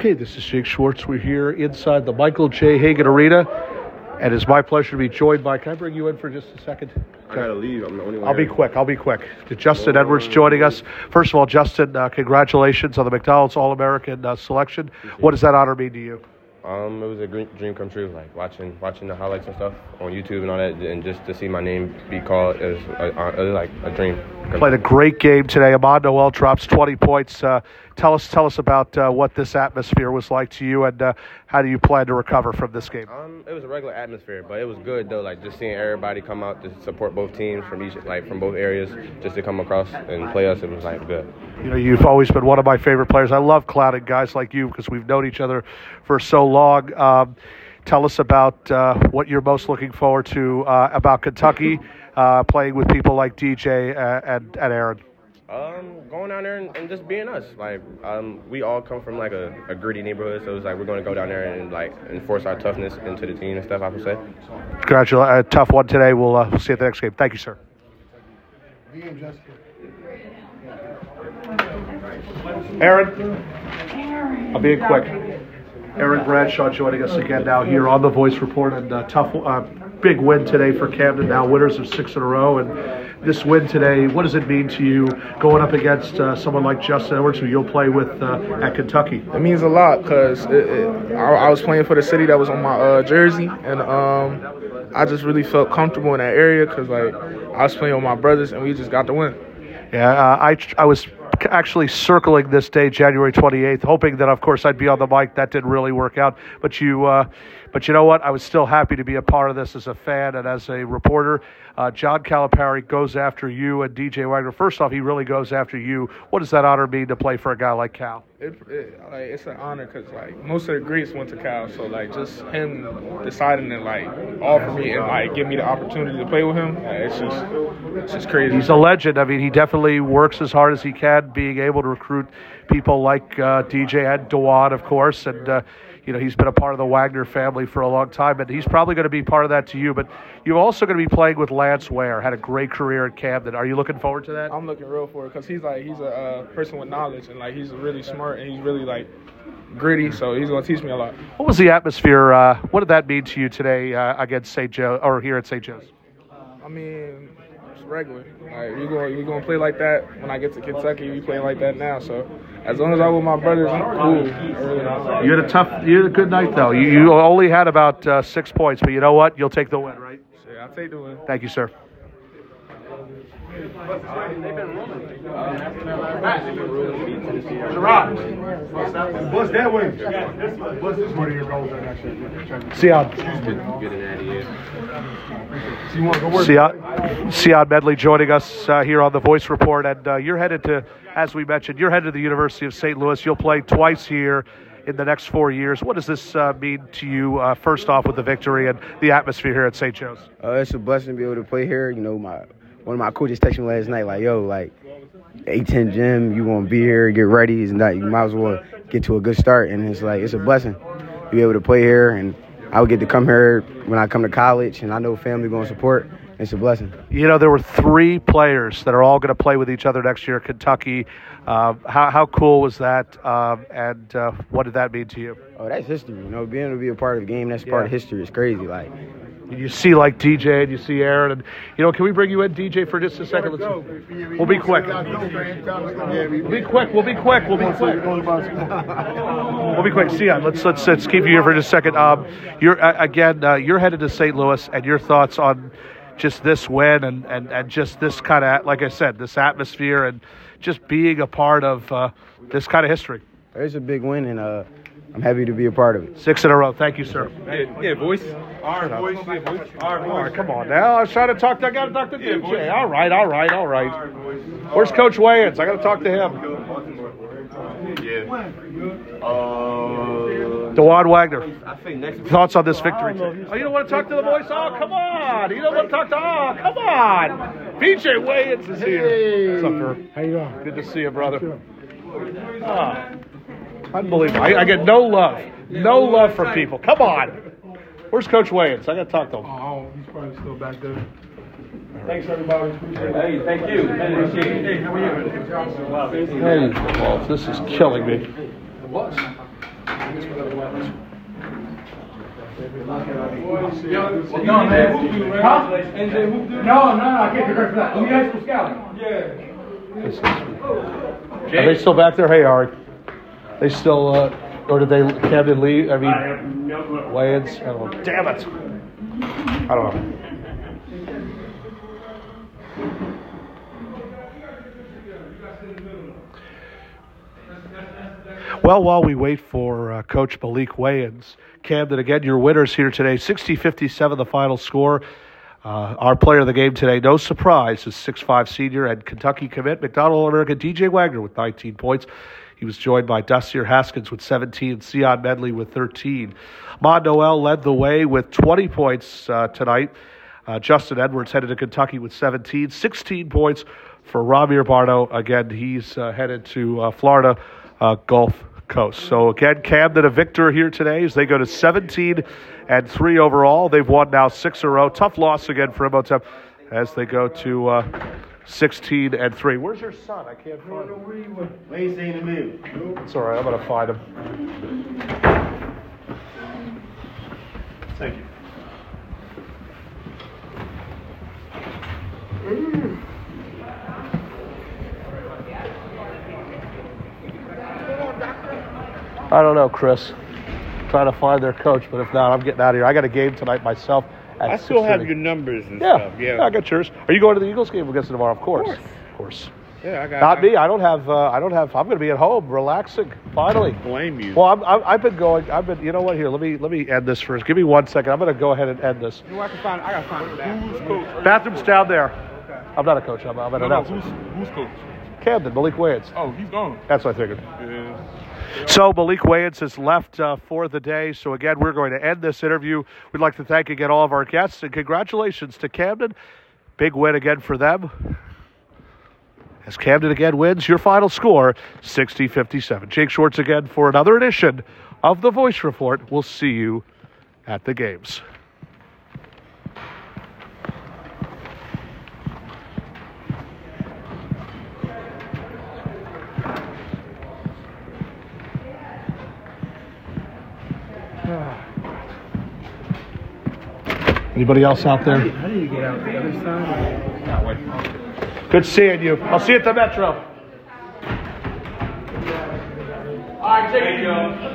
Okay, this is Jake Schwartz. We're here inside the Michael J. Hagan Arena, and it's my pleasure to be joined by. Can I bring you in for just a second? I gotta leave. I'm the only one. I'll be quick. I'll be quick. To Justin Edwards joining us. First of all, Justin, uh, congratulations on the McDonald's All American uh, selection. What does that honor mean to you? Um, it was a dream, come true. Like watching watching the highlights and stuff on YouTube and all that, and just to see my name be called is uh, uh, like a dream. Played a great game today. Ahmad Nowell drops 20 points. Uh, tell us, tell us about uh, what this atmosphere was like to you, and uh, how do you plan to recover from this game? Um, it was a regular atmosphere, but it was good though. Like just seeing everybody come out to support both teams from each, like from both areas, just to come across and play us. It was like good. You know, you've always been one of my favorite players. I love clouding guys like you because we've known each other for so long. Um, tell us about uh, what you're most looking forward to uh, about Kentucky, uh, playing with people like DJ uh, and, and Aaron. Um, going down there and, and just being us. Like, um, we all come from like a, a gritty neighborhood, so it's like we're going to go down there and like enforce our toughness into the team and stuff. I would say. Congratulations. A tough one today. We'll, uh, we'll see you at the next game. Thank you, sir. Aaron, I'll be quick. Aaron Bradshaw joining us again now here on the Voice Report, and uh, tough, uh, big win today for Camden. Now winners of six in a row, and this win today, what does it mean to you going up against uh, someone like Justin Edwards, who you'll play with uh, at Kentucky? It means a lot because I, I was playing for the city that was on my uh, jersey, and um, I just really felt comfortable in that area because like I was playing with my brothers, and we just got the win. Yeah, uh, I I was actually circling this day, January 28th, hoping that, of course, I'd be on the mic. That didn't really work out, but you, uh, but you know what? I was still happy to be a part of this as a fan and as a reporter. Uh, John Calipari goes after you and DJ Wagner. First off, he really goes after you. What does that honor mean to play for a guy like Cal? It, it, like, it's an honor because like most of the greats went to Cal, so like just him deciding to like offer me and like give me the opportunity to play with him, like, it's just it's just crazy. He's a legend. I mean, he definitely works as hard as he can, being able to recruit people like uh, DJ and Dajuan, of course, and. Uh, you know, he's been a part of the Wagner family for a long time, and he's probably going to be part of that to you. But you're also going to be playing with Lance Ware, had a great career at Camden. Are you looking forward to that? I'm looking real for it because he's like he's a uh, person with knowledge and like he's really smart and he's really like gritty, so he's gonna teach me a lot. What was the atmosphere? Uh, what did that mean to you today uh, against St. Joe or here at St. Joe's? I mean, regular. Like we going we gonna play like that when I get to Kentucky. We playing like that now. So as long as I'm with my brothers, I'm cool. I really not. You had a tough, you had a good night though. You, you only had about uh, six points, but you know what? You'll take the win, right? Yeah, I'll take the win. Thank you, sir. What's that way? What's this one of your goals that actually? Siad, Get an idea. So you want to go work? Siad, Siad Medley joining us uh, here on the Voice Report, and uh, you're headed to, as we mentioned, you're headed to the University of St. Louis. You'll play twice here in the next four years. What does this uh, mean to you? Uh, first off, with the victory and the atmosphere here at St. Joe's. Uh, it's a blessing to be able to play here. You know, my one of my coaches texted me last night, like, "Yo, like, A10 gym, you want to be here, get ready. It's not, you might as well get to a good start." And it's like, it's a blessing to be able to play here, and I would get to come here when I come to college, and I know family going to support. It's a blessing. You know, there were three players that are all going to play with each other next year at Kentucky. Uh, how, how cool was that? Um, and uh, what did that mean to you? Oh, that's history. You know, being able to be a part of the game, that's part of history. It's crazy. Like, You see, like DJ, and you see Aaron, and you know, can we bring you in, DJ, for just a second? Let's, we'll be quick. We'll be quick. We'll be quick. We'll be quick. We'll be quick. See ya. Let's let's let's keep you here for just a second. Um, you're uh, again. Uh, you're headed to St. Louis, and your thoughts on just this win and and and just this kind of like I said, this atmosphere and just being a part of uh, this kind of history. it's a big win, and uh, I'm happy to be a part of it. Six in a row. Thank you, sir. Yeah, yeah, voice. All right, boys. Yeah, boys. All right, All right, boys. come on now. I was trying to talk to. I got to talk to DJ. All right, all right, all right. All right. Where's Coach Wayans? I got to talk to him. Yeah. Uh, Dajuan Wagner. I think next. Thoughts on this victory? Oh, you don't want to talk to the boys? Oh, come on. You don't want to talk to. Oh, come on. BJ Wayans is here. What's up, Herb? how you doing? Good to see you, brother. Ah, unbelievable. I, I get no love. No love from people. Come on. Where's Coach Wayans? I got to talk to him. Oh, he's probably still back there. Thanks, everybody. Appreciate it. Hey, thank you. Hey, how are you? Hey, this is killing me. No, man. Huh? No, no, no, I can't be credit for that. Let me high school scouting. Are they still back there? Hey, Ari. They still, uh, or did they, Camden leave? I mean, Wayans? I don't know. Damn it. I don't know. Well, while we wait for uh, Coach Malik Wayans, Camden, again, your winners here today 60 57, the final score. Uh, our player of the game today, no surprise, is 6'5 senior and Kentucky commit McDonald American DJ Wagner with 19 points. He was joined by Dasear Haskins with 17, Sion Medley with 13. Mon Nowell led the way with 20 points uh, tonight. Uh, Justin Edwards headed to Kentucky with 17, 16 points for Rahmir Barno. Again, he's uh, headed to uh, Florida uh, Gulf Coast. So again, Camden a victor here today as they go to 17 and three overall. They've won now six in a row. Tough loss again for Imhotep as they go to uh, 16 and three. Where's your son? I can't find him. Wayne saying to me. It's all right. I'm gonna find him. Thank you. I don't know, Chris. Trying to find their coach, but if not, I'm getting out of here. I got a game tonight myself. At I still have your numbers and Yeah, stuff. yeah, Yeah. I got yours. Are you going to the Eagles game against them tomorrow? Of course. course. Of course. yeah, I got. Not me. I don't have. Uh, I don't have. I'm going to be at home, relaxing. Finally. Blame you. Well, I'm, I'm, I've been going. I've been. You know what? Here, let me let me end this first. Give me one second. I'm going to go ahead and end this. You know, I can find. I gotta find that. Who's coach? Bathroom's down there. Okay. I'm not a coach. I'm, I'm an No, no, who's who's coach? Camden, Malik Wayans. Oh, he's gone. That's what I figured. Yeah. So Malik Wayans has left uh, for the day. So again, we're going to end this interview. We'd like to thank again all of our guests and congratulations to Camden. Big win again for them. As Camden again wins, your final score 60 57. Jake Schwartz again for another edition of the Voice Report. We'll see you at the games. Anybody else out there? How do you get out the other side? Good seeing you. I'll see you at the Metro. All right, take it, Joe.